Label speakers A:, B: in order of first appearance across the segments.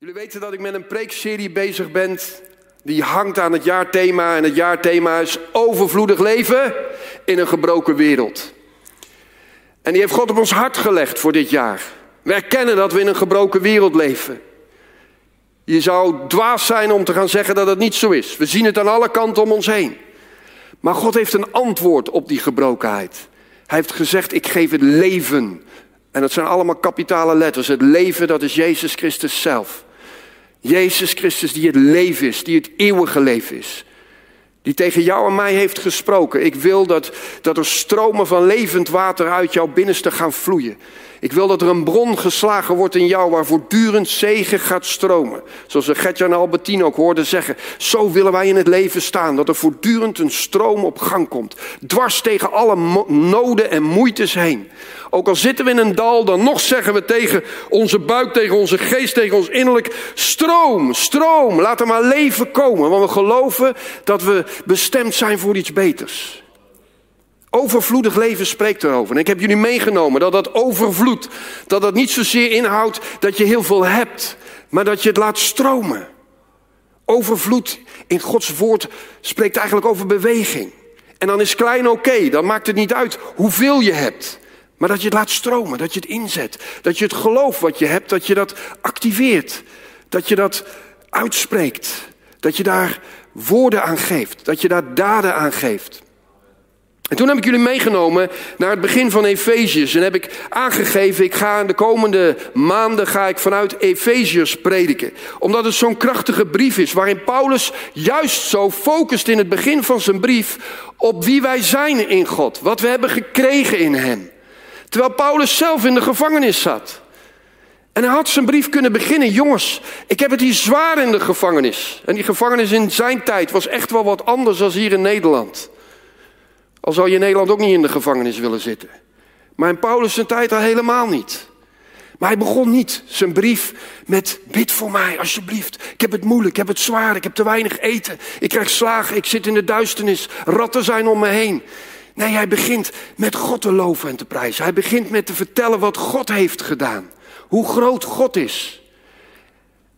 A: Jullie weten dat ik met een preekserie bezig ben die hangt aan het jaarthema. En het jaarthema is overvloedig leven in een gebroken wereld. En die heeft God op ons hart gelegd voor dit jaar. We erkennen dat we in een gebroken wereld leven. Je zou dwaas zijn om te gaan zeggen dat het niet zo is. We zien het aan alle kanten om ons heen. Maar God heeft een antwoord op die gebrokenheid. Hij heeft gezegd: Ik geef het leven. En dat zijn allemaal kapitale letters. Het leven, dat is Jezus Christus zelf. Jezus Christus die het leven is, die het eeuwige leven is. Die tegen jou en mij heeft gesproken. Ik wil dat, dat er stromen van levend water uit jouw binnenste gaan vloeien. Ik wil dat er een bron geslagen wordt in jou waar voortdurend zegen gaat stromen. Zoals Gertjan Albertine ook hoorde zeggen. Zo willen wij in het leven staan. Dat er voortdurend een stroom op gang komt. Dwars tegen alle noden en moeites heen. Ook al zitten we in een dal, dan nog zeggen we tegen onze buik, tegen onze geest, tegen ons innerlijk: stroom, stroom, laat er maar leven komen. Want we geloven dat we bestemd zijn voor iets beters. Overvloedig leven spreekt erover. En ik heb jullie meegenomen dat dat overvloed, dat dat niet zozeer inhoudt dat je heel veel hebt, maar dat je het laat stromen. Overvloed in Gods woord spreekt eigenlijk over beweging. En dan is klein oké, dan maakt het niet uit hoeveel je hebt. Maar dat je het laat stromen, dat je het inzet. Dat je het geloof wat je hebt, dat je dat activeert. Dat je dat uitspreekt. Dat je daar woorden aan geeft. Dat je daar daden aan geeft. En toen heb ik jullie meegenomen naar het begin van Efeziërs. En heb ik aangegeven, ik ga de komende maanden ga ik vanuit Efeziërs prediken. Omdat het zo'n krachtige brief is, waarin Paulus juist zo focust in het begin van zijn brief op wie wij zijn in God. Wat we hebben gekregen in hem. Terwijl Paulus zelf in de gevangenis zat. En hij had zijn brief kunnen beginnen. Jongens, ik heb het hier zwaar in de gevangenis. En die gevangenis in zijn tijd was echt wel wat anders dan hier in Nederland. Al zou je in Nederland ook niet in de gevangenis willen zitten. Maar in Paulus zijn tijd al helemaal niet. Maar hij begon niet zijn brief met bid voor mij, alsjeblieft. Ik heb het moeilijk, ik heb het zwaar, ik heb te weinig eten. Ik krijg slagen, ik zit in de duisternis, ratten zijn om me heen. Nee, hij begint met God te loven en te prijzen. Hij begint met te vertellen wat God heeft gedaan. Hoe groot God is.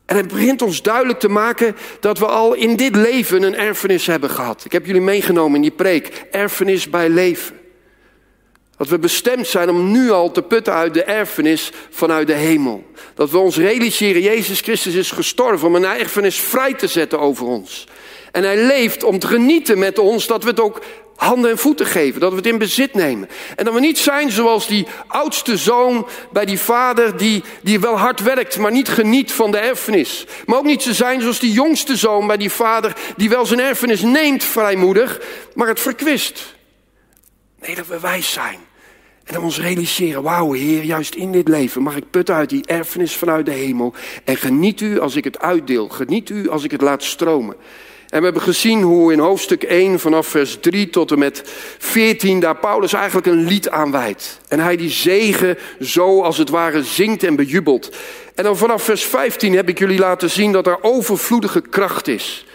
A: En hij begint ons duidelijk te maken dat we al in dit leven een erfenis hebben gehad. Ik heb jullie meegenomen in die preek. Erfenis bij leven. Dat we bestemd zijn om nu al te putten uit de erfenis vanuit de hemel. Dat we ons realiseren, Jezus Christus is gestorven om een erfenis vrij te zetten over ons. En hij leeft om te genieten met ons dat we het ook handen en voeten geven, dat we het in bezit nemen. En dat we niet zijn zoals die oudste zoon bij die vader die, die wel hard werkt, maar niet geniet van de erfenis. Maar ook niet te zijn zoals die jongste zoon bij die vader die wel zijn erfenis neemt vrijmoedig, maar het verkwist. Nee, dat we wijs zijn. En dan ons realiseren, wauw Heer, juist in dit leven mag ik putten uit die erfenis vanuit de hemel. En geniet u als ik het uitdeel. Geniet u als ik het laat stromen. En we hebben gezien hoe in hoofdstuk 1 vanaf vers 3 tot en met 14 daar Paulus eigenlijk een lied aanwijdt. En hij die zegen zo als het ware zingt en bejubelt. En dan vanaf vers 15 heb ik jullie laten zien dat er overvloedige kracht is.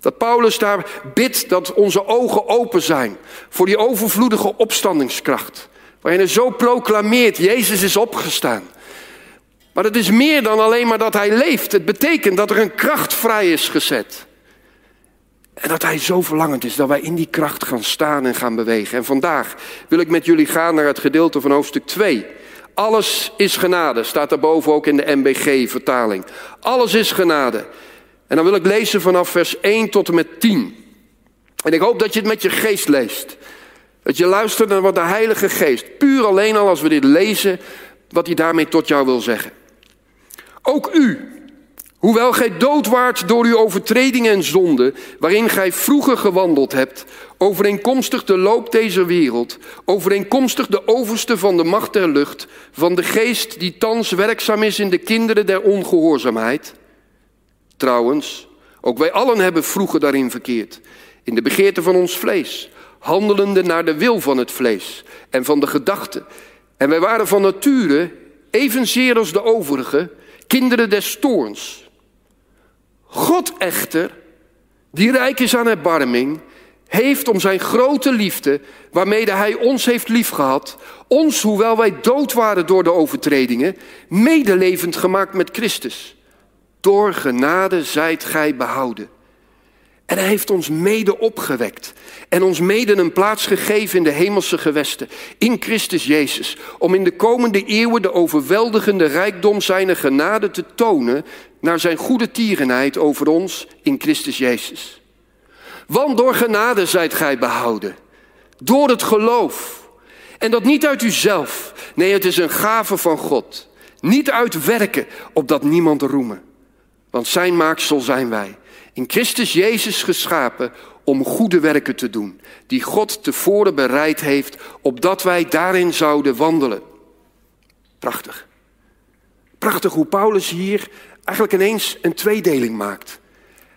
A: Dat Paulus daar bidt dat onze ogen open zijn voor die overvloedige opstandingskracht. Waarin hij zo proclameert, Jezus is opgestaan. Maar het is meer dan alleen maar dat hij leeft. Het betekent dat er een kracht vrij is gezet. En dat Hij zo verlangend is dat wij in die kracht gaan staan en gaan bewegen. En vandaag wil ik met jullie gaan naar het gedeelte van hoofdstuk 2. Alles is genade, staat daarboven ook in de MBG-vertaling. Alles is genade. En dan wil ik lezen vanaf vers 1 tot en met 10. En ik hoop dat je het met je geest leest. Dat je luistert naar wat de Heilige Geest, puur alleen al als we dit lezen, wat hij daarmee tot jou wil zeggen. Ook u, Hoewel gij dood waart door uw overtredingen en zonden, waarin gij vroeger gewandeld hebt, overeenkomstig de loop deze wereld, overeenkomstig de overste van de macht der lucht, van de geest die thans werkzaam is in de kinderen der ongehoorzaamheid. Trouwens, ook wij allen hebben vroeger daarin verkeerd, in de begeerte van ons vlees, handelende naar de wil van het vlees en van de gedachten. En wij waren van nature, evenzeer als de overigen, kinderen des toorns God echter, die rijk is aan erbarming, heeft om zijn grote liefde, waarmee hij ons heeft liefgehad, ons, hoewel wij dood waren door de overtredingen, medelevend gemaakt met Christus. door genade zijt gij behouden. En hij heeft ons mede opgewekt en ons mede een plaats gegeven in de hemelse gewesten, in Christus Jezus, om in de komende eeuwen de overweldigende rijkdom zijner genade te tonen naar zijn goede tierenheid over ons in Christus Jezus. Want door genade zijt gij behouden, door het geloof. En dat niet uit uzelf, nee het is een gave van God. Niet uit werken, opdat niemand roemen. Want zijn maaksel zijn wij in Christus Jezus geschapen om goede werken te doen, die God tevoren bereid heeft, opdat wij daarin zouden wandelen. Prachtig. Prachtig hoe Paulus hier eigenlijk ineens een tweedeling maakt.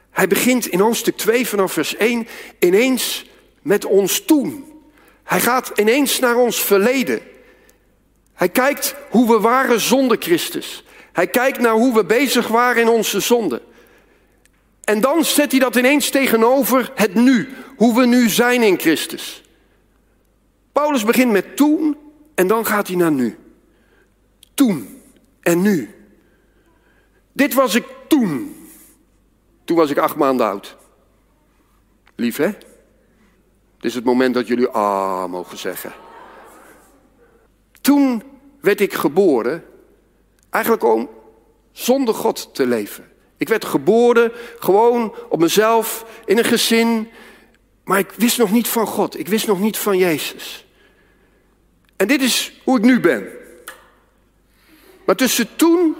A: Hij begint in hoofdstuk 2 vanaf vers 1 ineens met ons toen. Hij gaat ineens naar ons verleden. Hij kijkt hoe we waren zonder Christus. Hij kijkt naar hoe we bezig waren in onze zonde. En dan zet hij dat ineens tegenover het nu, hoe we nu zijn in Christus. Paulus begint met toen en dan gaat hij naar nu. Toen en nu. Dit was ik toen. Toen was ik acht maanden oud. Lief hè? Dit is het moment dat jullie ah mogen zeggen. Toen werd ik geboren, eigenlijk om zonder God te leven. Ik werd geboren gewoon op mezelf, in een gezin. Maar ik wist nog niet van God. Ik wist nog niet van Jezus. En dit is hoe ik nu ben. Maar tussen toen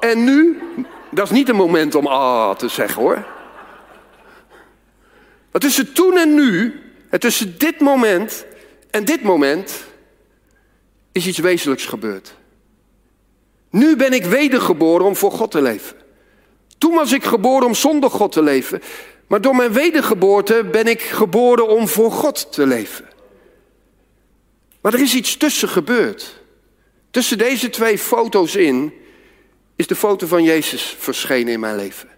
A: en nu, dat is niet een moment om ah te zeggen hoor. Maar tussen toen en nu, en tussen dit moment en dit moment, is iets wezenlijks gebeurd. Nu ben ik wedergeboren om voor God te leven. Toen was ik geboren om zonder God te leven. Maar door mijn wedergeboorte ben ik geboren om voor God te leven. Maar er is iets tussen gebeurd. Tussen deze twee foto's in is de foto van Jezus verschenen in mijn leven.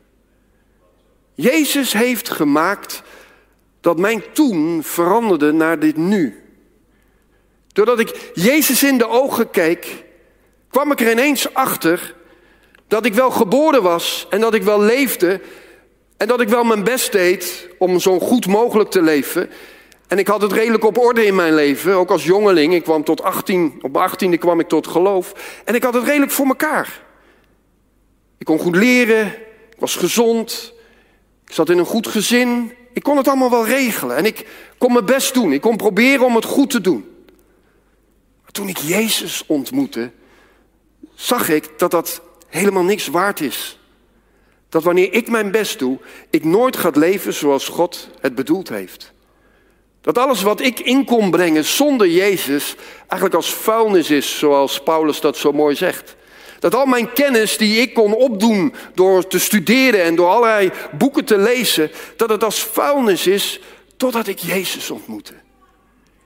A: Jezus heeft gemaakt dat mijn toen veranderde naar dit nu. Doordat ik Jezus in de ogen keek, kwam ik er ineens achter dat ik wel geboren was en dat ik wel leefde en dat ik wel mijn best deed om zo goed mogelijk te leven. En ik had het redelijk op orde in mijn leven, ook als jongeling. Ik kwam tot 18, op 18e kwam ik tot geloof. En ik had het redelijk voor mekaar. Ik kon goed leren, ik was gezond, ik zat in een goed gezin. Ik kon het allemaal wel regelen en ik kon mijn best doen. Ik kon proberen om het goed te doen. Maar toen ik Jezus ontmoette, zag ik dat dat helemaal niks waard is. Dat wanneer ik mijn best doe, ik nooit ga leven zoals God het bedoeld heeft. Dat alles wat ik in kon brengen zonder Jezus eigenlijk als vuilnis is, zoals Paulus dat zo mooi zegt. Dat al mijn kennis die ik kon opdoen door te studeren en door allerlei boeken te lezen, dat het als vuilnis is totdat ik Jezus ontmoette.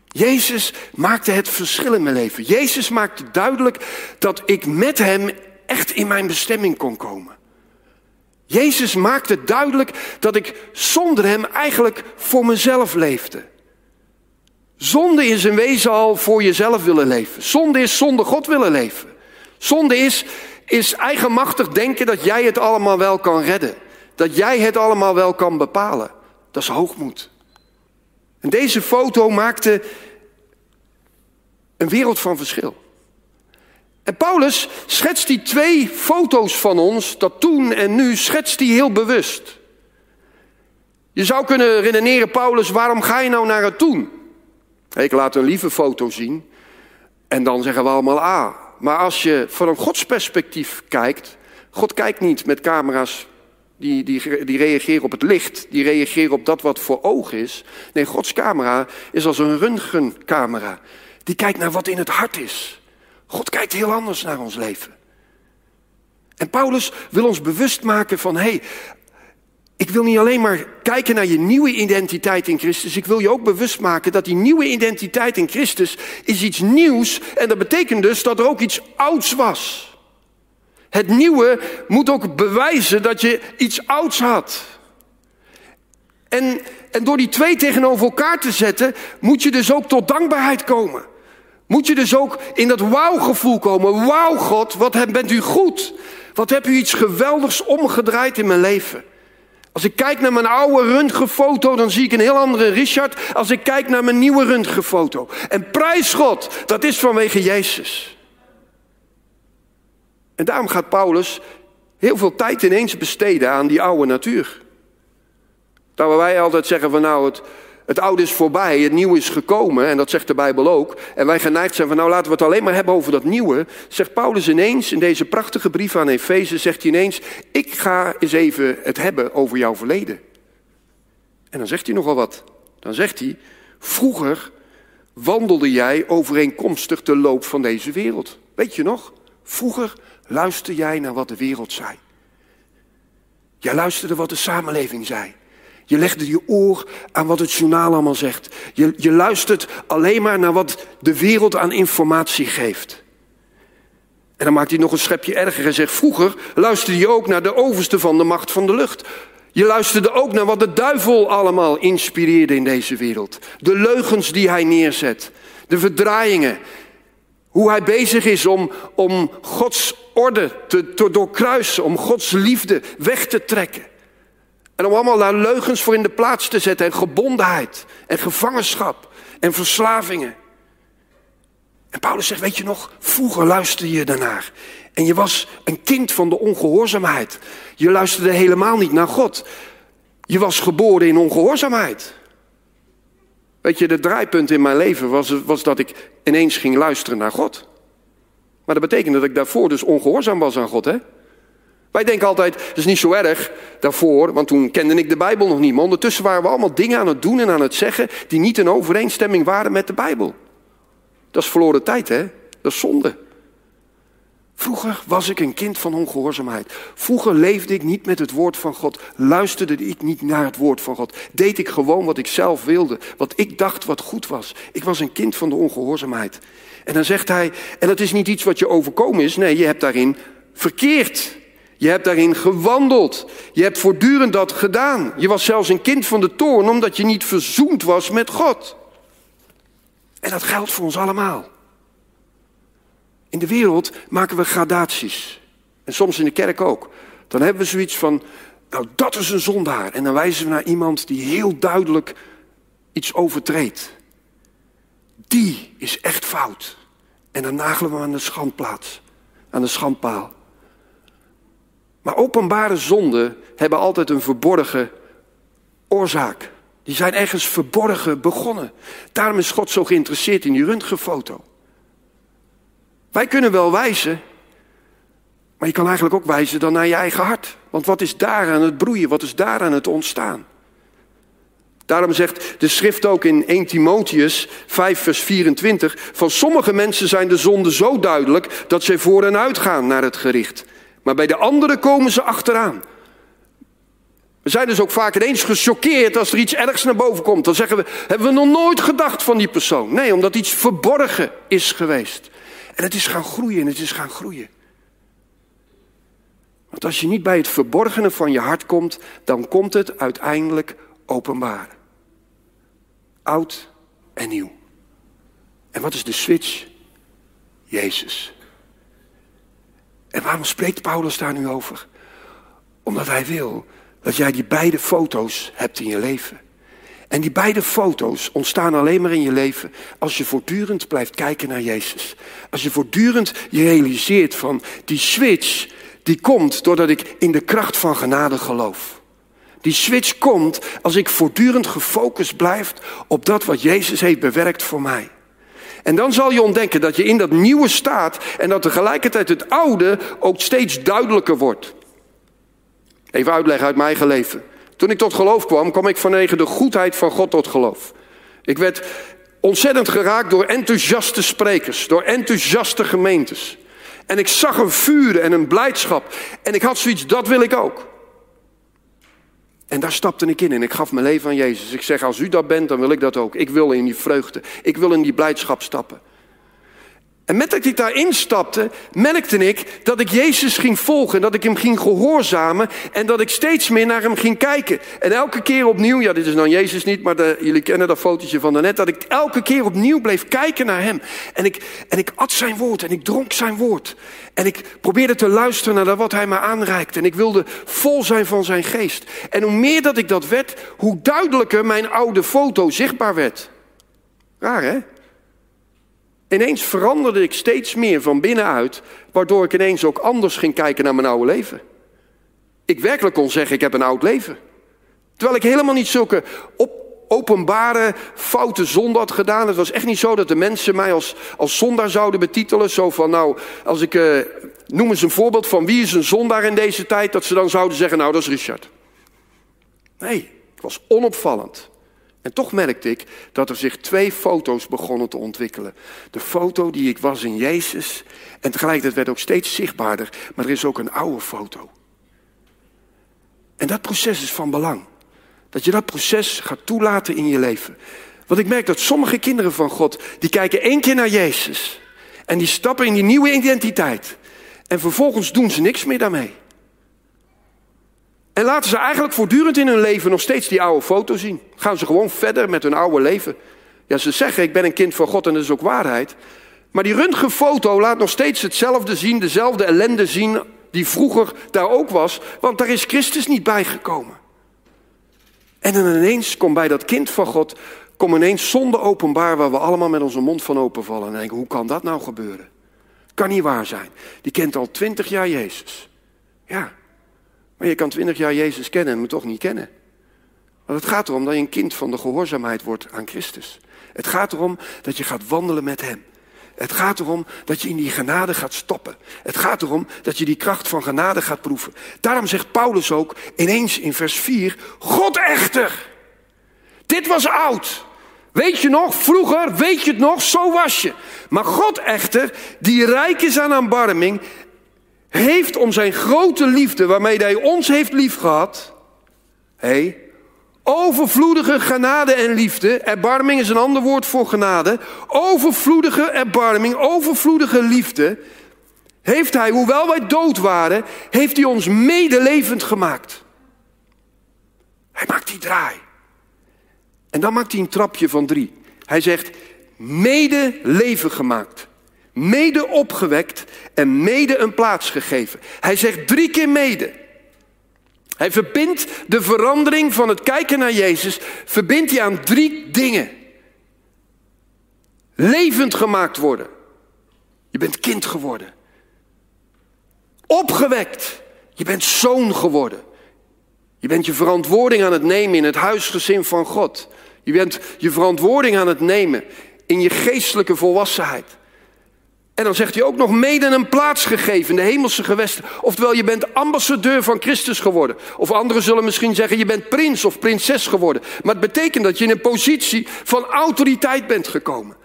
A: Jezus maakte het verschil in mijn leven. Jezus maakte duidelijk dat ik met Hem echt in mijn bestemming kon komen. Jezus maakte duidelijk dat ik zonder Hem eigenlijk voor mezelf leefde. Zonde is in wezen al voor jezelf willen leven. Zonde is zonder God willen leven. Zonde is, is eigenmachtig denken dat jij het allemaal wel kan redden. Dat jij het allemaal wel kan bepalen. Dat is hoogmoed. En deze foto maakte een wereld van verschil. En Paulus schetst die twee foto's van ons, dat toen en nu, schetst hij heel bewust. Je zou kunnen redeneren, Paulus, waarom ga je nou naar het toen? Ik laat een lieve foto zien en dan zeggen we allemaal ah. Maar als je van een godsperspectief kijkt, God kijkt niet met camera's die, die, die reageren op het licht, die reageren op dat wat voor oog is. Nee, Gods camera is als een röntgencamera. Die kijkt naar wat in het hart is. God kijkt heel anders naar ons leven. En Paulus wil ons bewust maken van, hé, hey, ik wil niet alleen maar kijken naar je nieuwe identiteit in Christus. Ik wil je ook bewust maken dat die nieuwe identiteit in Christus is iets nieuws. En dat betekent dus dat er ook iets ouds was. Het nieuwe moet ook bewijzen dat je iets ouds had. En, en door die twee tegenover elkaar te zetten, moet je dus ook tot dankbaarheid komen. Moet je dus ook in dat wauw-gevoel komen. Wauw, God, wat bent u goed. Wat heb u iets geweldigs omgedraaid in mijn leven? Als ik kijk naar mijn oude röntgenfoto, dan zie ik een heel andere Richard. Als ik kijk naar mijn nieuwe röntgenfoto. En prijs God, dat is vanwege Jezus. En daarom gaat Paulus heel veel tijd ineens besteden aan die oude natuur. Daar wij altijd zeggen van nou, het, het oude is voorbij, het nieuwe is gekomen. En dat zegt de Bijbel ook. En wij geneigd zijn van nou laten we het alleen maar hebben over dat nieuwe. Zegt Paulus ineens in deze prachtige brief aan Efeze, zegt hij ineens, ik ga eens even het hebben over jouw verleden. En dan zegt hij nogal wat. Dan zegt hij, vroeger wandelde jij overeenkomstig de loop van deze wereld. Weet je nog? Vroeger luister jij naar wat de wereld zei. Jij luisterde wat de samenleving zei. Je legde je oor aan wat het journaal allemaal zegt. Je, je luistert alleen maar naar wat de wereld aan informatie geeft. En dan maakt hij nog een schepje erger en zegt: Vroeger luisterde je ook naar de overste van de macht van de lucht. Je luisterde ook naar wat de duivel allemaal inspireerde in deze wereld. De leugens die hij neerzet, de verdraaiingen. Hoe hij bezig is om, om Gods orde te, te doorkruisen, om Gods liefde weg te trekken. En om allemaal daar leugens voor in de plaats te zetten. En gebondenheid. En gevangenschap. En verslavingen. En Paulus zegt, weet je nog, vroeger luisterde je daarnaar. En je was een kind van de ongehoorzaamheid. Je luisterde helemaal niet naar God. Je was geboren in ongehoorzaamheid. Weet je, de draaipunt in mijn leven was, was dat ik ineens ging luisteren naar God. Maar dat betekende dat ik daarvoor dus ongehoorzaam was aan God, hè? Wij denken altijd, het is niet zo erg daarvoor, want toen kende ik de Bijbel nog niet. Maar ondertussen waren we allemaal dingen aan het doen en aan het zeggen die niet in overeenstemming waren met de Bijbel. Dat is verloren tijd, hè? Dat is zonde. Vroeger was ik een kind van ongehoorzaamheid. Vroeger leefde ik niet met het woord van God. Luisterde ik niet naar het woord van God. Deed ik gewoon wat ik zelf wilde. Wat ik dacht wat goed was. Ik was een kind van de ongehoorzaamheid. En dan zegt hij, en dat is niet iets wat je overkomen is. Nee, je hebt daarin verkeerd. Je hebt daarin gewandeld. Je hebt voortdurend dat gedaan. Je was zelfs een kind van de toorn omdat je niet verzoend was met God. En dat geldt voor ons allemaal. In de wereld maken we gradaties. En soms in de kerk ook. Dan hebben we zoiets van, nou dat is een zondaar. En dan wijzen we naar iemand die heel duidelijk iets overtreedt. Die is echt fout. En dan nagelen we aan de schandplaats, aan de schandpaal. Maar openbare zonden hebben altijd een verborgen oorzaak. Die zijn ergens verborgen begonnen. Daarom is God zo geïnteresseerd in die röntgenfoto. Wij kunnen wel wijzen, maar je kan eigenlijk ook wijzen dan naar je eigen hart. Want wat is daar aan het broeien? Wat is daar aan het ontstaan? Daarom zegt de schrift ook in 1 Timotheus 5 vers 24... van sommige mensen zijn de zonden zo duidelijk dat zij voor en uitgaan naar het gericht... Maar bij de anderen komen ze achteraan. We zijn dus ook vaak ineens gechoqueerd als er iets ergs naar boven komt. Dan zeggen we, hebben we nog nooit gedacht van die persoon. Nee, omdat iets verborgen is geweest. En het is gaan groeien en het is gaan groeien. Want als je niet bij het verborgene van je hart komt, dan komt het uiteindelijk openbaar. Oud en nieuw. En wat is de switch? Jezus. En waarom spreekt Paulus daar nu over? Omdat hij wil dat jij die beide foto's hebt in je leven. En die beide foto's ontstaan alleen maar in je leven als je voortdurend blijft kijken naar Jezus. Als je voortdurend je realiseert van die switch, die komt doordat ik in de kracht van genade geloof. Die switch komt als ik voortdurend gefocust blijf op dat wat Jezus heeft bewerkt voor mij. En dan zal je ontdekken dat je in dat nieuwe staat en dat tegelijkertijd het oude ook steeds duidelijker wordt. Even uitleggen uit mijn eigen leven. Toen ik tot geloof kwam, kwam ik vanwege de goedheid van God tot geloof. Ik werd ontzettend geraakt door enthousiaste sprekers, door enthousiaste gemeentes. En ik zag een vuur en een blijdschap. En ik had zoiets, dat wil ik ook. En daar stapte ik in en ik gaf mijn leven aan Jezus. Ik zeg, als u dat bent, dan wil ik dat ook. Ik wil in die vreugde. Ik wil in die blijdschap stappen. En met dat ik daarin stapte, merkte ik dat ik Jezus ging volgen. En dat ik hem ging gehoorzamen. En dat ik steeds meer naar hem ging kijken. En elke keer opnieuw, ja dit is dan Jezus niet, maar jullie kennen dat fotootje van daarnet. Dat ik elke keer opnieuw bleef kijken naar hem. En ik, en ik at zijn woord en ik dronk zijn woord. En ik probeerde te luisteren naar wat hij me aanreikte. En ik wilde vol zijn van zijn geest. En hoe meer dat ik dat werd, hoe duidelijker mijn oude foto zichtbaar werd. Raar hè? Ineens veranderde ik steeds meer van binnenuit, waardoor ik ineens ook anders ging kijken naar mijn oude leven. Ik werkelijk kon zeggen, ik heb een oud leven. Terwijl ik helemaal niet zulke op, openbare foute zonde had gedaan. Het was echt niet zo dat de mensen mij als, als zondaar zouden betitelen. Zo van, nou, als ik, uh, noem eens een voorbeeld van wie is een zondaar in deze tijd. Dat ze dan zouden zeggen, nou, dat is Richard. Nee, ik was onopvallend. En toch merkte ik dat er zich twee foto's begonnen te ontwikkelen. De foto die ik was in Jezus. En tegelijkertijd werd ook steeds zichtbaarder. Maar er is ook een oude foto. En dat proces is van belang. Dat je dat proces gaat toelaten in je leven. Want ik merk dat sommige kinderen van God, die kijken één keer naar Jezus. En die stappen in die nieuwe identiteit. En vervolgens doen ze niks meer daarmee. En laten ze eigenlijk voortdurend in hun leven nog steeds die oude foto zien. Gaan ze gewoon verder met hun oude leven. Ja, ze zeggen, ik ben een kind van God en dat is ook waarheid. Maar die röntgenfoto laat nog steeds hetzelfde zien, dezelfde ellende zien die vroeger daar ook was. Want daar is Christus niet bijgekomen. En dan ineens komt bij dat kind van God, komt ineens zonde openbaar waar we allemaal met onze mond van openvallen. En denken, hoe kan dat nou gebeuren? Kan niet waar zijn. Die kent al twintig jaar Jezus. Ja, maar je kan twintig jaar Jezus kennen en hem toch niet kennen. Want het gaat erom dat je een kind van de gehoorzaamheid wordt aan Christus. Het gaat erom dat je gaat wandelen met Hem. Het gaat erom dat je in die genade gaat stoppen. Het gaat erom dat je die kracht van genade gaat proeven. Daarom zegt Paulus ook ineens in vers 4: God echter. Dit was oud. Weet je nog, vroeger, weet je het nog, zo was je. Maar God echter, die rijk is aan aanbarming heeft om zijn grote liefde waarmee hij ons heeft liefgehad. Hé, overvloedige genade en liefde. Erbarming is een ander woord voor genade. Overvloedige erbarming, overvloedige liefde. Heeft hij, hoewel wij dood waren, heeft hij ons medelevend gemaakt. Hij maakt die draai. En dan maakt hij een trapje van drie. Hij zegt, medeleven gemaakt mede opgewekt en mede een plaats gegeven. Hij zegt drie keer mede. Hij verbindt de verandering van het kijken naar Jezus, verbindt hij aan drie dingen. Levend gemaakt worden. Je bent kind geworden. Opgewekt. Je bent zoon geworden. Je bent je verantwoording aan het nemen in het huisgezin van God. Je bent je verantwoording aan het nemen in je geestelijke volwassenheid. En dan zegt hij ook nog mede een plaats gegeven in de hemelse gewesten. Oftewel, je bent ambassadeur van Christus geworden. Of anderen zullen misschien zeggen, je bent prins of prinses geworden. Maar het betekent dat je in een positie van autoriteit bent gekomen.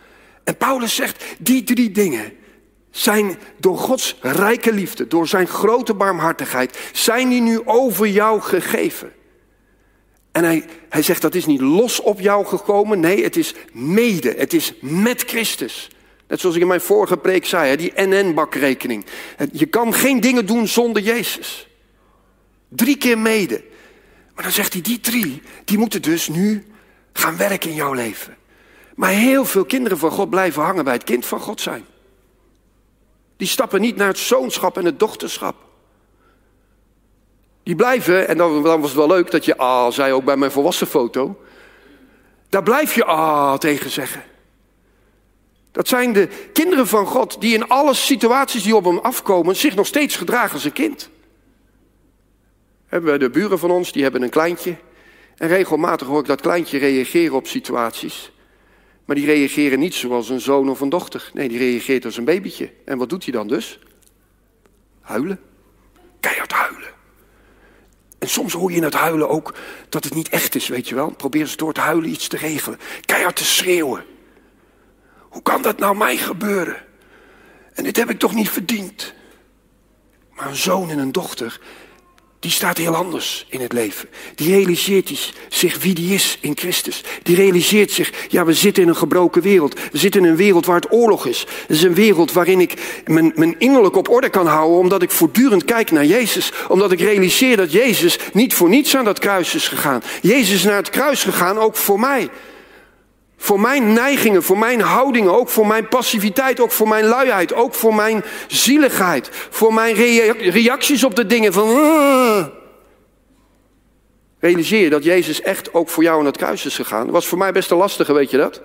A: En Paulus zegt, die drie dingen zijn door Gods rijke liefde, door zijn grote barmhartigheid, zijn die nu over jou gegeven. En hij, hij zegt, dat is niet los op jou gekomen. Nee, het is mede, het is met Christus. Net zoals ik in mijn vorige preek zei, die NN-bakrekening. Je kan geen dingen doen zonder Jezus. Drie keer mede. Maar dan zegt hij, die drie, die moeten dus nu gaan werken in jouw leven. Maar heel veel kinderen van God blijven hangen bij het kind van God zijn. Die stappen niet naar het zoonschap en het dochterschap. Die blijven, en dan, dan was het wel leuk dat je ah zei ook bij mijn volwassen foto. Daar blijf je ah tegen zeggen. Dat zijn de kinderen van God die in alle situaties die op hem afkomen zich nog steeds gedragen als een kind. Hebben we de buren van ons, die hebben een kleintje. En regelmatig hoor ik dat kleintje reageren op situaties. Maar die reageren niet zoals een zoon of een dochter. Nee, die reageert als een babytje. En wat doet hij dan dus? Huilen. Keihard huilen. En soms hoor je in het huilen ook dat het niet echt is, weet je wel. Probeer ze door te huilen iets te regelen. Keihard te schreeuwen. Hoe kan dat nou mij gebeuren? En dit heb ik toch niet verdiend? Maar een zoon en een dochter, die staat heel anders in het leven. Die realiseert zich wie die is in Christus. Die realiseert zich, ja, we zitten in een gebroken wereld. We zitten in een wereld waar het oorlog is. Het is een wereld waarin ik mijn, mijn innerlijk op orde kan houden, omdat ik voortdurend kijk naar Jezus. Omdat ik realiseer dat Jezus niet voor niets aan dat kruis is gegaan. Jezus is naar het kruis gegaan, ook voor mij. Voor mijn neigingen, voor mijn houdingen, ook voor mijn passiviteit, ook voor mijn luiheid, ook voor mijn zieligheid, voor mijn reacties op de dingen van. Uh. Realiseer je dat Jezus echt ook voor jou aan het kruis is gegaan? Dat was voor mij best een lastige, weet je dat?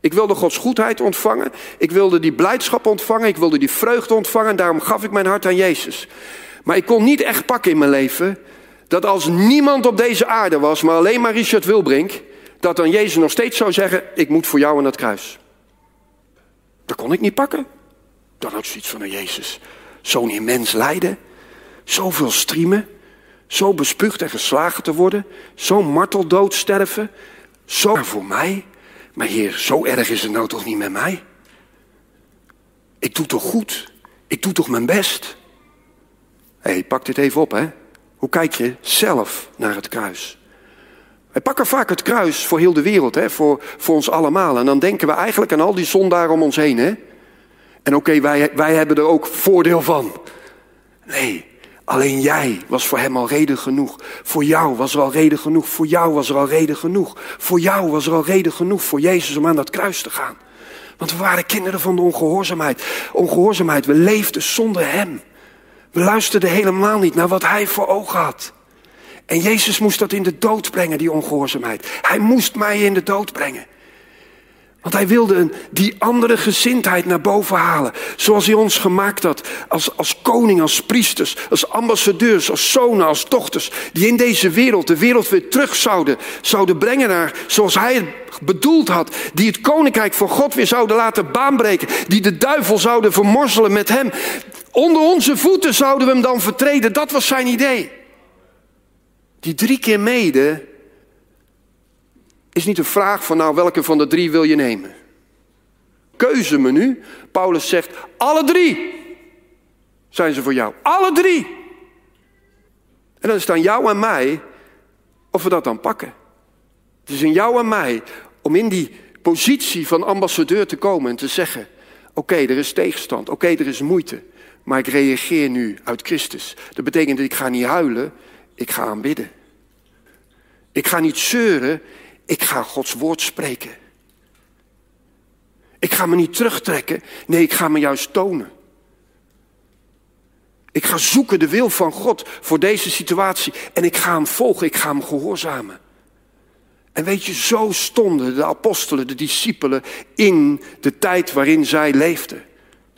A: Ik wilde Gods goedheid ontvangen, ik wilde die blijdschap ontvangen, ik wilde die vreugde ontvangen, en daarom gaf ik mijn hart aan Jezus. Maar ik kon niet echt pakken in mijn leven dat als niemand op deze aarde was, maar alleen maar Richard Wilbrink, dat dan Jezus nog steeds zou zeggen: Ik moet voor jou aan het kruis. Dat kon ik niet pakken. Dan had ik zoiets van: Jezus, zo'n immens lijden, zoveel striemen, zo bespuugd en geslagen te worden, zo'n marteldood sterven, zo voor mij. Maar Heer, zo erg is het nou toch niet met mij? Ik doe toch goed? Ik doe toch mijn best? Hé, hey, pak dit even op, hè? Hoe kijk je zelf naar het kruis? Wij pakken vaak het kruis voor heel de wereld, hè, voor, voor ons allemaal. En dan denken we eigenlijk aan al die zondaren om ons heen. Hè? En oké, wij, wij hebben er ook voordeel van. Nee, alleen jij was voor hem al reden genoeg. Voor jou was er al reden genoeg. Voor jou was er al reden genoeg. Voor jou was er al reden genoeg voor Jezus om aan dat kruis te gaan. Want we waren kinderen van de ongehoorzaamheid. Ongehoorzaamheid, we leefden zonder hem. We luisterden helemaal niet naar wat hij voor ogen had. En Jezus moest dat in de dood brengen, die ongehoorzaamheid. Hij moest mij in de dood brengen. Want hij wilde een, die andere gezindheid naar boven halen. Zoals hij ons gemaakt had. Als, als koning, als priesters, als ambassadeurs, als zonen, als dochters. Die in deze wereld, de wereld weer terug zouden, zouden brengen naar zoals hij het bedoeld had. Die het koninkrijk van God weer zouden laten baanbreken. Die de duivel zouden vermorzelen met hem. Onder onze voeten zouden we hem dan vertreden. Dat was zijn idee. Die drie keer mede is niet een vraag van nou welke van de drie wil je nemen. Keuzemenu. Paulus zegt alle drie zijn ze voor jou. Alle drie. En dan is het aan jou en mij of we dat dan pakken. Het is aan jou en mij om in die positie van ambassadeur te komen en te zeggen: Oké, er is tegenstand, oké, er is moeite, maar ik reageer nu uit Christus. Dat betekent dat ik ga niet huilen, ik ga aanbidden. Ik ga niet zeuren, ik ga Gods woord spreken. Ik ga me niet terugtrekken, nee, ik ga me juist tonen. Ik ga zoeken de wil van God voor deze situatie en ik ga hem volgen, ik ga hem gehoorzamen. En weet je, zo stonden de apostelen, de discipelen in de tijd waarin zij leefden.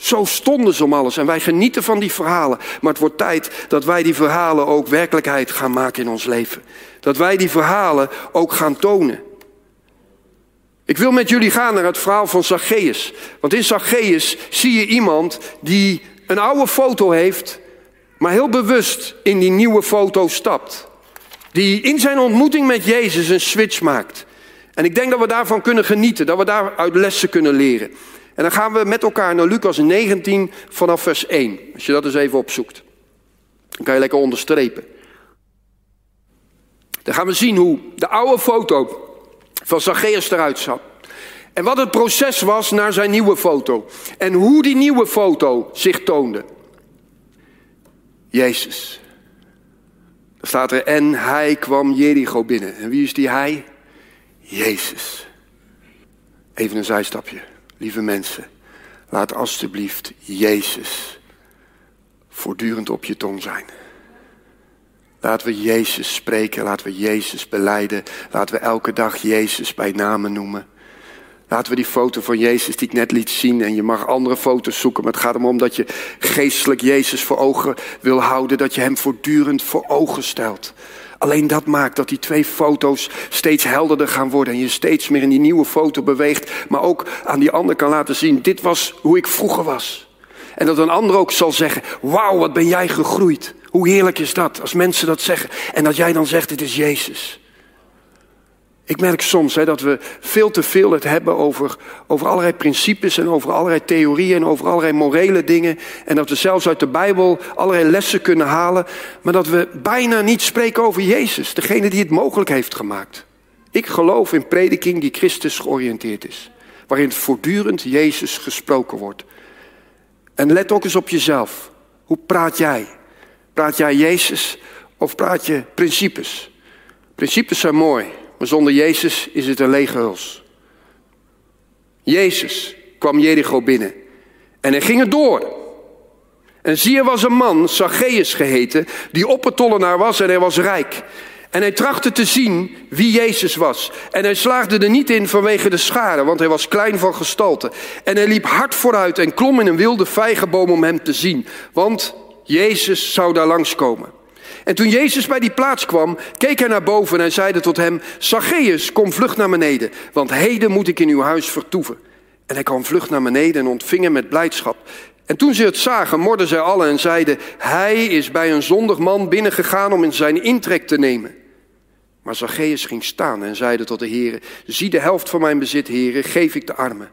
A: Zo stonden ze om alles en wij genieten van die verhalen. Maar het wordt tijd dat wij die verhalen ook werkelijkheid gaan maken in ons leven. Dat wij die verhalen ook gaan tonen. Ik wil met jullie gaan naar het verhaal van Zacchaeus. Want in Zacchaeus zie je iemand die een oude foto heeft, maar heel bewust in die nieuwe foto stapt. Die in zijn ontmoeting met Jezus een switch maakt. En ik denk dat we daarvan kunnen genieten, dat we daaruit lessen kunnen leren. En dan gaan we met elkaar naar Lucas 19 vanaf vers 1. Als je dat eens even opzoekt. Dan kan je lekker onderstrepen. Dan gaan we zien hoe de oude foto van Zacchaeus eruit zag. En wat het proces was naar zijn nieuwe foto. En hoe die nieuwe foto zich toonde. Jezus. Dan staat er, en hij kwam Jericho binnen. En wie is die hij? Jezus. Even een zijstapje. Lieve mensen, laat alstublieft Jezus voortdurend op je tong zijn. Laten we Jezus spreken, laten we Jezus beleiden, laten we elke dag Jezus bij namen noemen. Laten we die foto van Jezus die ik net liet zien en je mag andere foto's zoeken, maar het gaat erom dat je geestelijk Jezus voor ogen wil houden, dat je Hem voortdurend voor ogen stelt. Alleen dat maakt dat die twee foto's steeds helderder gaan worden. En je steeds meer in die nieuwe foto beweegt. Maar ook aan die ander kan laten zien: dit was hoe ik vroeger was. En dat een ander ook zal zeggen: Wauw, wat ben jij gegroeid. Hoe heerlijk is dat als mensen dat zeggen. En dat jij dan zegt: Dit is Jezus. Ik merk soms hè, dat we veel te veel het hebben over, over allerlei principes en over allerlei theorieën en over allerlei morele dingen. En dat we zelfs uit de Bijbel allerlei lessen kunnen halen. Maar dat we bijna niet spreken over Jezus, degene die het mogelijk heeft gemaakt. Ik geloof in prediking die Christus georiënteerd is. Waarin voortdurend Jezus gesproken wordt. En let ook eens op jezelf. Hoe praat jij? Praat jij Jezus of praat je principes? Principes zijn mooi. Maar zonder Jezus is het een lege huls. Jezus kwam Jericho binnen. En hij ging er door. En zie er was een man, Zacchaeus geheten, die oppertollenaar was en hij was rijk. En hij trachtte te zien wie Jezus was. En hij slaagde er niet in vanwege de scharen, want hij was klein van gestalte. En hij liep hard vooruit en klom in een wilde vijgenboom om hem te zien. Want Jezus zou daar langskomen. En toen Jezus bij die plaats kwam, keek hij naar boven en zeide tot hem: Zacchaeus, kom vlug naar beneden, want heden moet ik in uw huis vertoeven. En hij kwam vlug naar beneden en ontving hem met blijdschap. En toen ze het zagen, morden zij allen en zeiden: Hij is bij een zondig man binnengegaan om in zijn intrek te nemen. Maar Zacchaeus ging staan en zeide tot de heren: Zie de helft van mijn bezit, heren, geef ik de armen.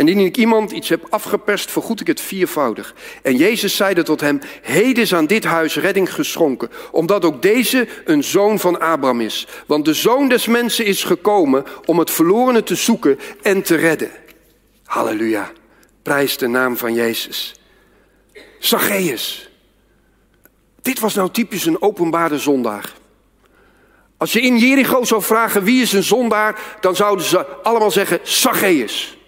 A: En indien ik iemand iets heb afgeperst, vergoed ik het viervoudig. En Jezus zeide tot hem, heden is aan dit huis redding geschonken, omdat ook deze een zoon van Abraham is. Want de zoon des mensen is gekomen om het verlorene te zoeken en te redden. Halleluja, prijs de naam van Jezus. Zacchaeus. Dit was nou typisch een openbare zondaar. Als je in Jericho zou vragen wie is een zondaar, dan zouden ze allemaal zeggen Zacchaeus.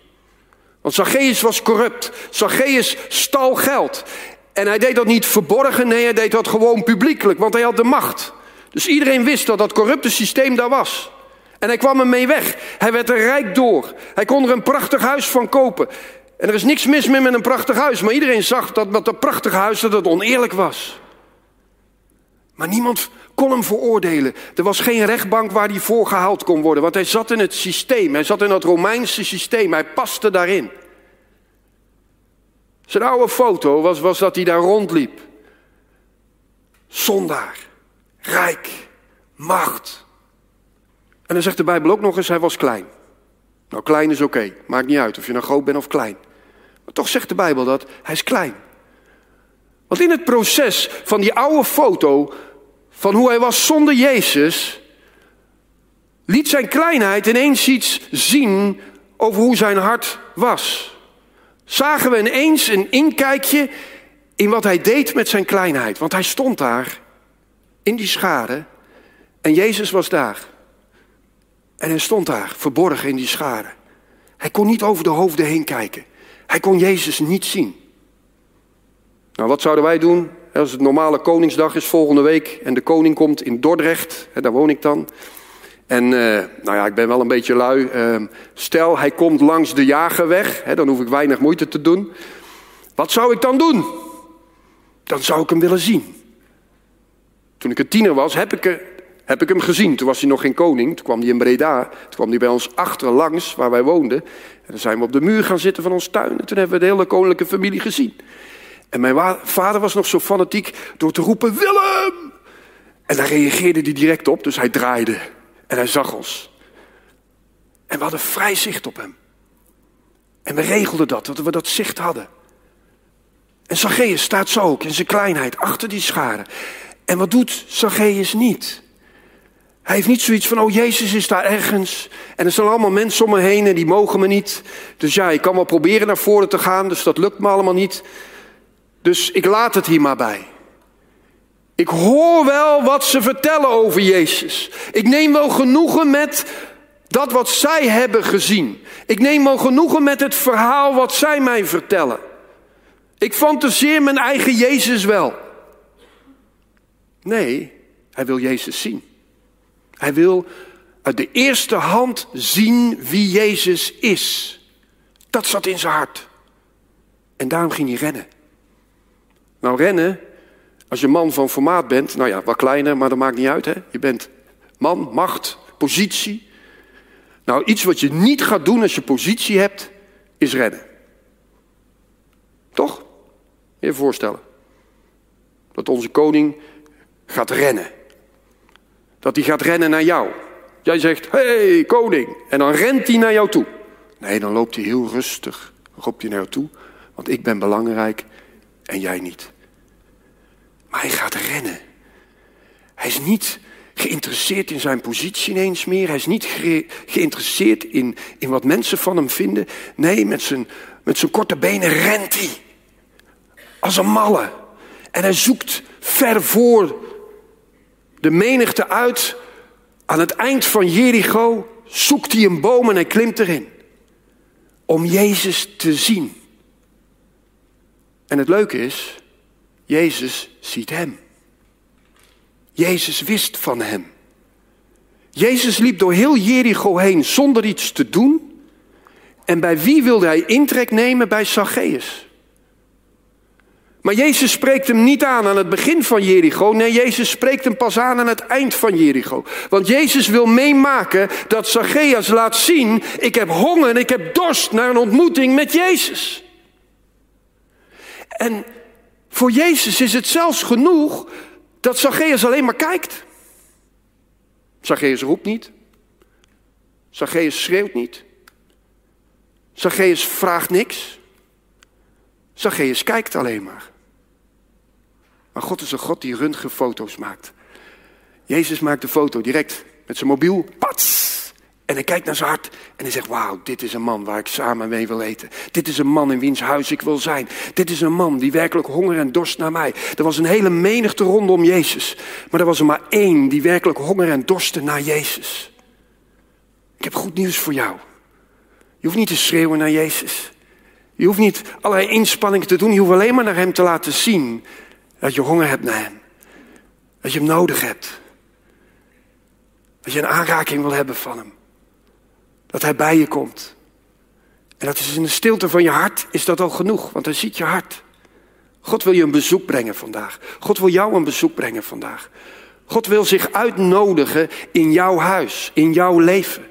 A: Want Zacchaeus was corrupt. Zacchaeus stal geld. En hij deed dat niet verborgen, nee, hij deed dat gewoon publiekelijk, want hij had de macht. Dus iedereen wist dat dat corrupte systeem daar was. En hij kwam ermee weg. Hij werd er rijk door. Hij kon er een prachtig huis van kopen. En er is niks mis meer met een prachtig huis, maar iedereen zag dat met dat prachtige huis dat het oneerlijk was. Maar niemand kon hem veroordelen. Er was geen rechtbank waar hij voor gehaald kon worden, want hij zat in het systeem. Hij zat in dat Romeinse systeem. Hij paste daarin. Zijn oude foto was, was dat hij daar rondliep. Zondaar, rijk, macht. En dan zegt de Bijbel ook nog eens, hij was klein. Nou, klein is oké, maakt niet uit of je nou groot bent of klein. Maar toch zegt de Bijbel dat hij is klein. Want in het proces van die oude foto van hoe hij was zonder Jezus, liet zijn kleinheid ineens iets zien over hoe zijn hart was. Zagen we ineens een inkijkje in wat hij deed met zijn kleinheid. Want hij stond daar in die schade en Jezus was daar. En hij stond daar, verborgen in die schade. Hij kon niet over de hoofden heen kijken. Hij kon Jezus niet zien. Nou, wat zouden wij doen als het normale Koningsdag is volgende week en de koning komt in Dordrecht, daar woon ik dan. En uh, nou ja, ik ben wel een beetje lui. Uh, stel, hij komt langs de jagerweg, hè, dan hoef ik weinig moeite te doen. Wat zou ik dan doen? Dan zou ik hem willen zien. Toen ik een tiener was, heb ik, heb ik hem gezien. Toen was hij nog geen koning. Toen kwam hij in Breda. Toen kwam hij bij ons achterlangs, waar wij woonden. En dan zijn we op de muur gaan zitten van ons tuin. En toen hebben we de hele koninklijke familie gezien. En mijn vader was nog zo fanatiek door te roepen: Willem! En daar reageerde hij direct op, dus hij draaide en hij zag ons. En we hadden vrij zicht op hem. En we regelden dat, dat we dat zicht hadden. En Zacchaeus staat zo ook in zijn kleinheid achter die scharen. En wat doet Zacchaeus niet? Hij heeft niet zoiets van, oh Jezus is daar ergens. En er zijn allemaal mensen om me heen en die mogen me niet. Dus ja, ik kan wel proberen naar voren te gaan, dus dat lukt me allemaal niet. Dus ik laat het hier maar bij. Ik hoor wel wat ze vertellen over Jezus. Ik neem wel genoegen met dat wat zij hebben gezien. Ik neem wel genoegen met het verhaal wat zij mij vertellen. Ik fantaseer mijn eigen Jezus wel. Nee, hij wil Jezus zien. Hij wil uit de eerste hand zien wie Jezus is. Dat zat in zijn hart. En daarom ging hij rennen. Nou, rennen, als je man van formaat bent, nou ja, wat kleiner, maar dat maakt niet uit. Hè? Je bent man, macht, positie. Nou, iets wat je niet gaat doen als je positie hebt, is rennen. Toch? Je voorstellen. Dat onze koning gaat rennen. Dat hij gaat rennen naar jou. Jij zegt, hey, koning. En dan rent hij naar jou toe. Nee, dan loopt hij heel rustig. Loopt hij naar jou toe. Want ik ben belangrijk en jij niet. Maar hij gaat rennen. Hij is niet geïnteresseerd in zijn positie ineens meer. Hij is niet geïnteresseerd in, in wat mensen van hem vinden. Nee, met zijn, met zijn korte benen rent hij. Als een malle. En hij zoekt ver voor de menigte uit. Aan het eind van Jericho zoekt hij een boom en hij klimt erin. Om Jezus te zien. En het leuke is, Jezus ziet hem. Jezus wist van hem. Jezus liep door heel Jericho heen zonder iets te doen. En bij wie wilde hij intrek nemen? Bij Zacchaeus. Maar Jezus spreekt hem niet aan aan het begin van Jericho. Nee, Jezus spreekt hem pas aan aan het eind van Jericho. Want Jezus wil meemaken dat Zacchaeus laat zien: ik heb honger en ik heb dorst naar een ontmoeting met Jezus. En voor Jezus is het zelfs genoeg dat Zacchaeus alleen maar kijkt. Zacchaeus roept niet. Zacchaeus schreeuwt niet. Zacchaeus vraagt niks. Zacchaeus kijkt alleen maar. Maar God is een God die röntgenfoto's maakt. Jezus maakt de foto direct met zijn mobiel. Pats! En hij kijkt naar zijn hart en hij zegt: Wauw, dit is een man waar ik samen mee wil eten. Dit is een man in wiens huis ik wil zijn. Dit is een man die werkelijk honger en dorst naar mij. Er was een hele menigte rondom Jezus. Maar er was er maar één die werkelijk honger en dorstte naar Jezus. Ik heb goed nieuws voor jou. Je hoeft niet te schreeuwen naar Jezus. Je hoeft niet allerlei inspanningen te doen. Je hoeft alleen maar naar Hem te laten zien dat je honger hebt naar Hem. Dat je Hem nodig hebt. Dat je een aanraking wil hebben van Hem. Dat Hij bij je komt. En dat is in de stilte van je hart, is dat al genoeg, want Hij ziet je hart. God wil je een bezoek brengen vandaag. God wil jou een bezoek brengen vandaag. God wil zich uitnodigen in jouw huis, in jouw leven.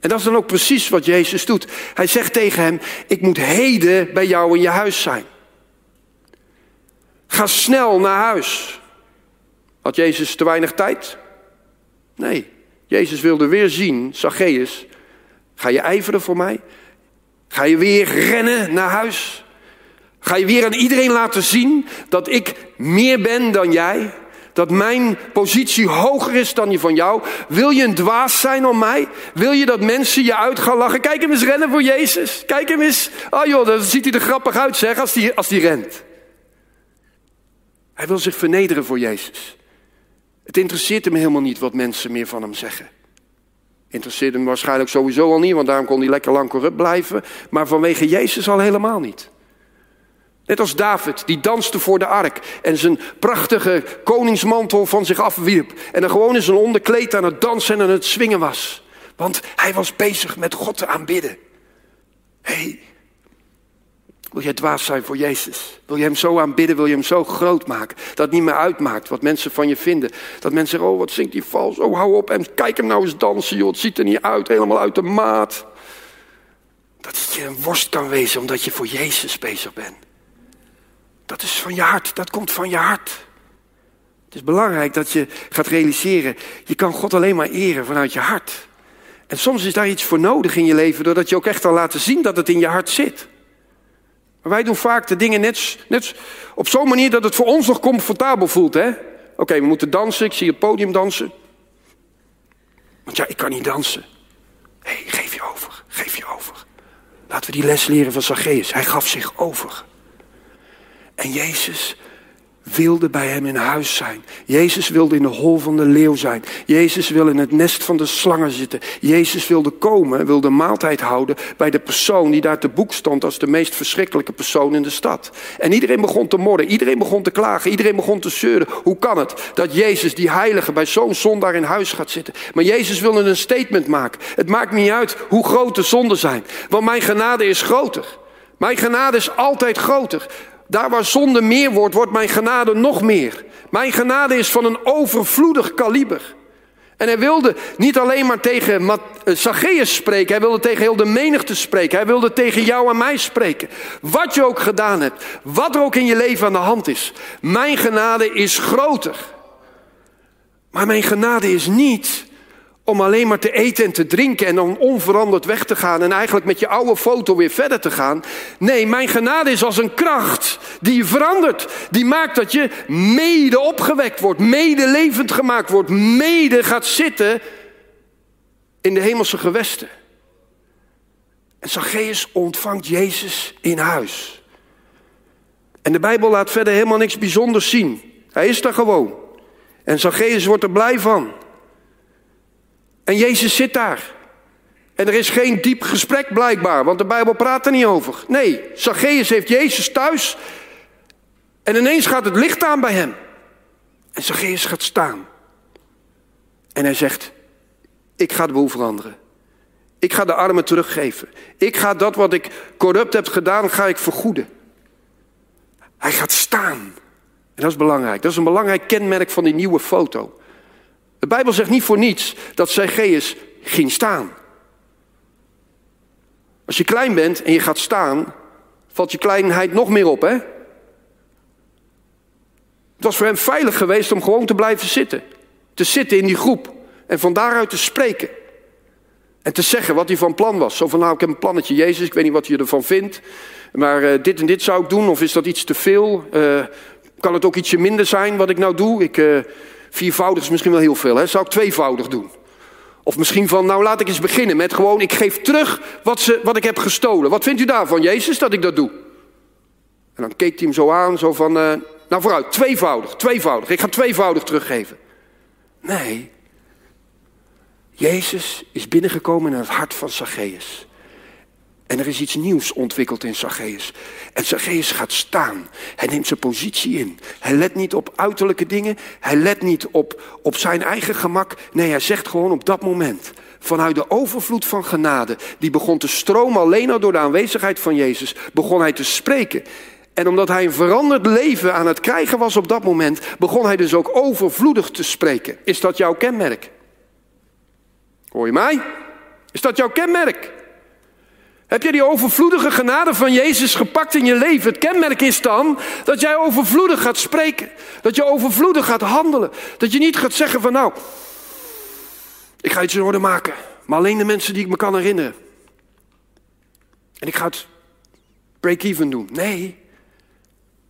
A: En dat is dan ook precies wat Jezus doet. Hij zegt tegen hem: Ik moet heden bij jou in je huis zijn. Ga snel naar huis. Had Jezus te weinig tijd? Nee. Jezus wilde weer zien, Zacchaeus, Ga je ijveren voor mij? Ga je weer rennen naar huis? Ga je weer aan iedereen laten zien dat ik meer ben dan jij? Dat mijn positie hoger is dan die van jou? Wil je een dwaas zijn om mij? Wil je dat mensen je uit gaan lachen? Kijk hem eens rennen voor Jezus. Kijk hem eens. Oh joh, dan ziet hij er grappig uit zeg als hij als die rent. Hij wil zich vernederen voor Jezus. Het interesseert hem helemaal niet wat mensen meer van hem zeggen. Interesseerde hem waarschijnlijk sowieso al niet, want daarom kon hij lekker lang corrupt blijven. Maar vanwege Jezus al helemaal niet. Net als David, die danste voor de ark en zijn prachtige koningsmantel van zich afwierp. En dan gewoon in zijn onderkleed aan het dansen en aan het swingen was. Want hij was bezig met God te aanbidden. Hé, hey, wil jij dwaas zijn voor Jezus? Wil je hem zo aanbidden? Wil je hem zo groot maken? Dat het niet meer uitmaakt wat mensen van je vinden. Dat mensen zeggen, oh wat zingt hij vals. Oh hou op en kijk hem nou eens dansen joh. Het ziet er niet uit, helemaal uit de maat. Dat je een worst kan wezen omdat je voor Jezus bezig bent. Dat is van je hart, dat komt van je hart. Het is belangrijk dat je gaat realiseren, je kan God alleen maar eren vanuit je hart. En soms is daar iets voor nodig in je leven, doordat je ook echt al laten zien dat het in je hart zit. Maar wij doen vaak de dingen net, net op zo'n manier dat het voor ons nog comfortabel voelt. hè? Oké, we moeten dansen. Ik zie het podium dansen. Want ja, ik kan niet dansen. Hé, hey, geef je over. Geef je over. Laten we die les leren van Zacchaeus. Hij gaf zich over. En Jezus wilde bij hem in huis zijn. Jezus wilde in de hol van de leeuw zijn. Jezus wil in het nest van de slangen zitten. Jezus wilde komen, wilde maaltijd houden bij de persoon die daar te boek stond als de meest verschrikkelijke persoon in de stad. En iedereen begon te morren, iedereen begon te klagen, iedereen begon te zeuren. Hoe kan het dat Jezus, die heilige, bij zo'n zondaar in huis gaat zitten? Maar Jezus wilde een statement maken. Het maakt niet uit hoe groot de zonden zijn, want mijn genade is groter. Mijn genade is altijd groter. Daar waar zonde meer wordt, wordt mijn genade nog meer. Mijn genade is van een overvloedig kaliber. En hij wilde niet alleen maar tegen eh, Zacchaeus spreken, hij wilde tegen heel de menigte spreken. Hij wilde tegen jou en mij spreken. Wat je ook gedaan hebt, wat er ook in je leven aan de hand is. Mijn genade is groter. Maar mijn genade is niet om alleen maar te eten en te drinken en dan onveranderd weg te gaan en eigenlijk met je oude foto weer verder te gaan. Nee, mijn genade is als een kracht die je verandert. Die maakt dat je mede opgewekt wordt, mede levend gemaakt wordt, mede gaat zitten in de hemelse gewesten. En Zacchaeus ontvangt Jezus in huis. En de Bijbel laat verder helemaal niks bijzonders zien. Hij is daar gewoon. En Zacchaeus wordt er blij van. En Jezus zit daar. En er is geen diep gesprek blijkbaar, want de Bijbel praat er niet over. Nee, Zacchaeus heeft Jezus thuis. En ineens gaat het licht aan bij hem. En Zacchaeus gaat staan. En hij zegt, ik ga de boel veranderen. Ik ga de armen teruggeven. Ik ga dat wat ik corrupt heb gedaan, ga ik vergoeden. Hij gaat staan. En dat is belangrijk. Dat is een belangrijk kenmerk van die nieuwe foto. De Bijbel zegt niet voor niets dat Zacchaeus ging staan. Als je klein bent en je gaat staan, valt je kleinheid nog meer op, hè? Het was voor hem veilig geweest om gewoon te blijven zitten. Te zitten in die groep en van daaruit te spreken. En te zeggen wat hij van plan was. Zo van, nou, ik heb een plannetje, Jezus, ik weet niet wat je ervan vindt. Maar uh, dit en dit zou ik doen, of is dat iets te veel? Uh, kan het ook ietsje minder zijn wat ik nou doe? Ik, uh, viervoudig is misschien wel heel veel, hè? Zou ik tweevoudig doen? Of misschien van, nou laat ik eens beginnen met gewoon, ik geef terug wat, ze, wat ik heb gestolen. Wat vindt u daarvan, Jezus, dat ik dat doe? En dan keek hij hem zo aan, zo van, nou vooruit, tweevoudig, tweevoudig. Ik ga tweevoudig teruggeven. Nee, Jezus is binnengekomen in het hart van Zacchaeus. En er is iets nieuws ontwikkeld in Zacchaeus. En Zacchaeus gaat staan. Hij neemt zijn positie in. Hij let niet op uiterlijke dingen. Hij let niet op, op zijn eigen gemak. Nee, hij zegt gewoon op dat moment. Vanuit de overvloed van genade, die begon te stromen alleen al door de aanwezigheid van Jezus, begon hij te spreken. En omdat hij een veranderd leven aan het krijgen was op dat moment, begon hij dus ook overvloedig te spreken. Is dat jouw kenmerk? Hoor je mij? Is dat jouw kenmerk? Heb je die overvloedige genade van Jezus gepakt in je leven? Het kenmerk is dan dat jij overvloedig gaat spreken. Dat je overvloedig gaat handelen. Dat je niet gaat zeggen van nou, ik ga iets in orde maken. Maar alleen de mensen die ik me kan herinneren. En ik ga het break-even doen. Nee,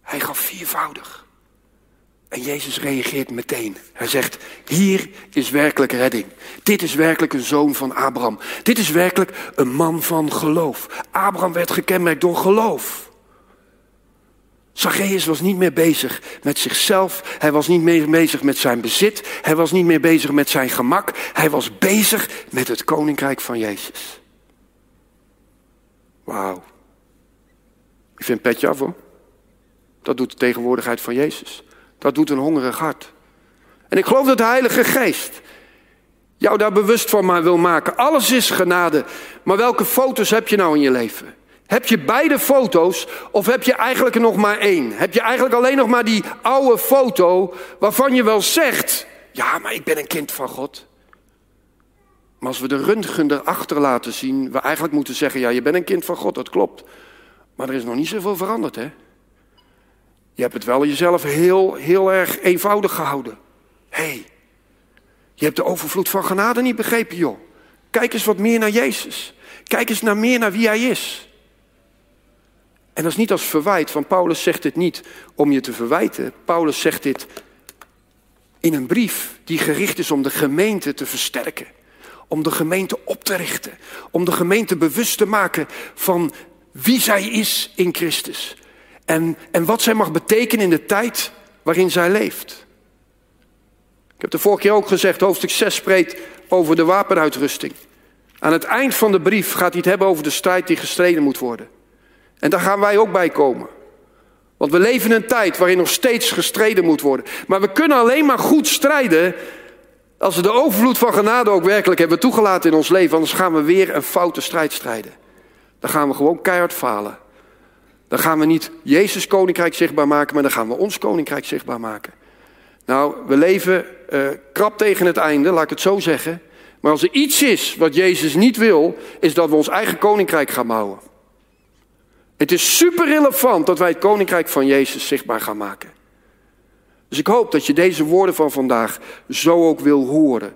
A: hij gaf viervoudig. En Jezus reageert meteen. Hij zegt, hier is werkelijk redding. Dit is werkelijk een zoon van Abraham. Dit is werkelijk een man van geloof. Abraham werd gekenmerkt door geloof. Zacchaeus was niet meer bezig met zichzelf. Hij was niet meer bezig met zijn bezit. Hij was niet meer bezig met zijn gemak. Hij was bezig met het koninkrijk van Jezus. Wauw. Ik vind petje af hoor. Dat doet de tegenwoordigheid van Jezus. Dat doet een hongerig hart. En ik geloof dat de Heilige Geest jou daar bewust van wil maken. Alles is genade. Maar welke foto's heb je nou in je leven? Heb je beide foto's of heb je eigenlijk er nog maar één? Heb je eigenlijk alleen nog maar die oude foto waarvan je wel zegt: Ja, maar ik ben een kind van God. Maar als we de röntgen erachter laten zien, we eigenlijk moeten zeggen: Ja, je bent een kind van God, dat klopt. Maar er is nog niet zoveel veranderd, hè? Je hebt het wel jezelf heel, heel erg eenvoudig gehouden. Hé, hey, je hebt de overvloed van genade niet begrepen, joh. Kijk eens wat meer naar Jezus. Kijk eens naar meer naar wie Hij is. En dat is niet als verwijt, want Paulus zegt dit niet om je te verwijten. Paulus zegt dit in een brief die gericht is om de gemeente te versterken. Om de gemeente op te richten. Om de gemeente bewust te maken van wie zij is in Christus. En, en wat zij mag betekenen in de tijd waarin zij leeft. Ik heb de vorige keer ook gezegd, hoofdstuk 6 spreekt over de wapenuitrusting. Aan het eind van de brief gaat hij het hebben over de strijd die gestreden moet worden. En daar gaan wij ook bij komen. Want we leven in een tijd waarin nog steeds gestreden moet worden. Maar we kunnen alleen maar goed strijden als we de overvloed van genade ook werkelijk hebben toegelaten in ons leven. Anders gaan we weer een foute strijd strijden. Dan gaan we gewoon keihard falen. Dan gaan we niet Jezus koninkrijk zichtbaar maken, maar dan gaan we ons koninkrijk zichtbaar maken. Nou, we leven uh, krap tegen het einde, laat ik het zo zeggen. Maar als er iets is wat Jezus niet wil, is dat we ons eigen koninkrijk gaan bouwen. Het is super relevant dat wij het koninkrijk van Jezus zichtbaar gaan maken. Dus ik hoop dat je deze woorden van vandaag zo ook wil horen.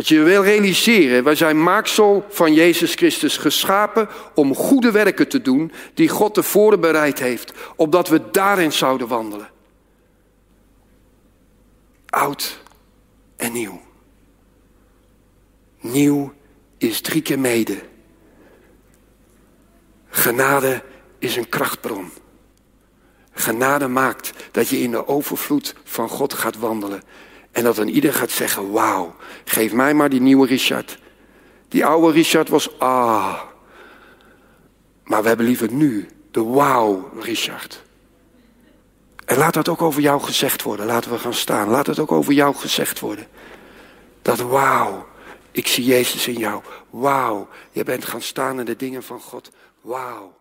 A: Dat je wil realiseren, wij zijn maaksel van Jezus Christus geschapen om goede werken te doen die God tevoren bereid heeft, opdat we daarin zouden wandelen. Oud en nieuw. Nieuw is drie keer mede. Genade is een krachtbron. Genade maakt dat je in de overvloed van God gaat wandelen. En dat dan ieder gaat zeggen, wauw, geef mij maar die nieuwe Richard. Die oude Richard was, ah. Maar we hebben liever nu de wauw Richard. En laat dat ook over jou gezegd worden. Laten we gaan staan. Laat het ook over jou gezegd worden. Dat wauw, ik zie Jezus in jou. Wauw, je bent gaan staan in de dingen van God. Wauw.